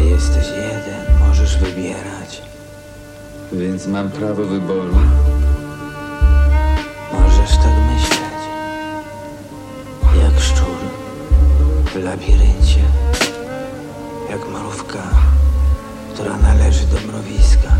Ale jesteś jeden, możesz wybierać. Więc mam prawo wyboru. Możesz tak myśleć. Jak szczur w labiryncie. Jak mrówka, która należy do mrowiska.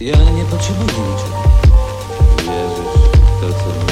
Ja nie potrzebuję niczego. Wierzysz w to, co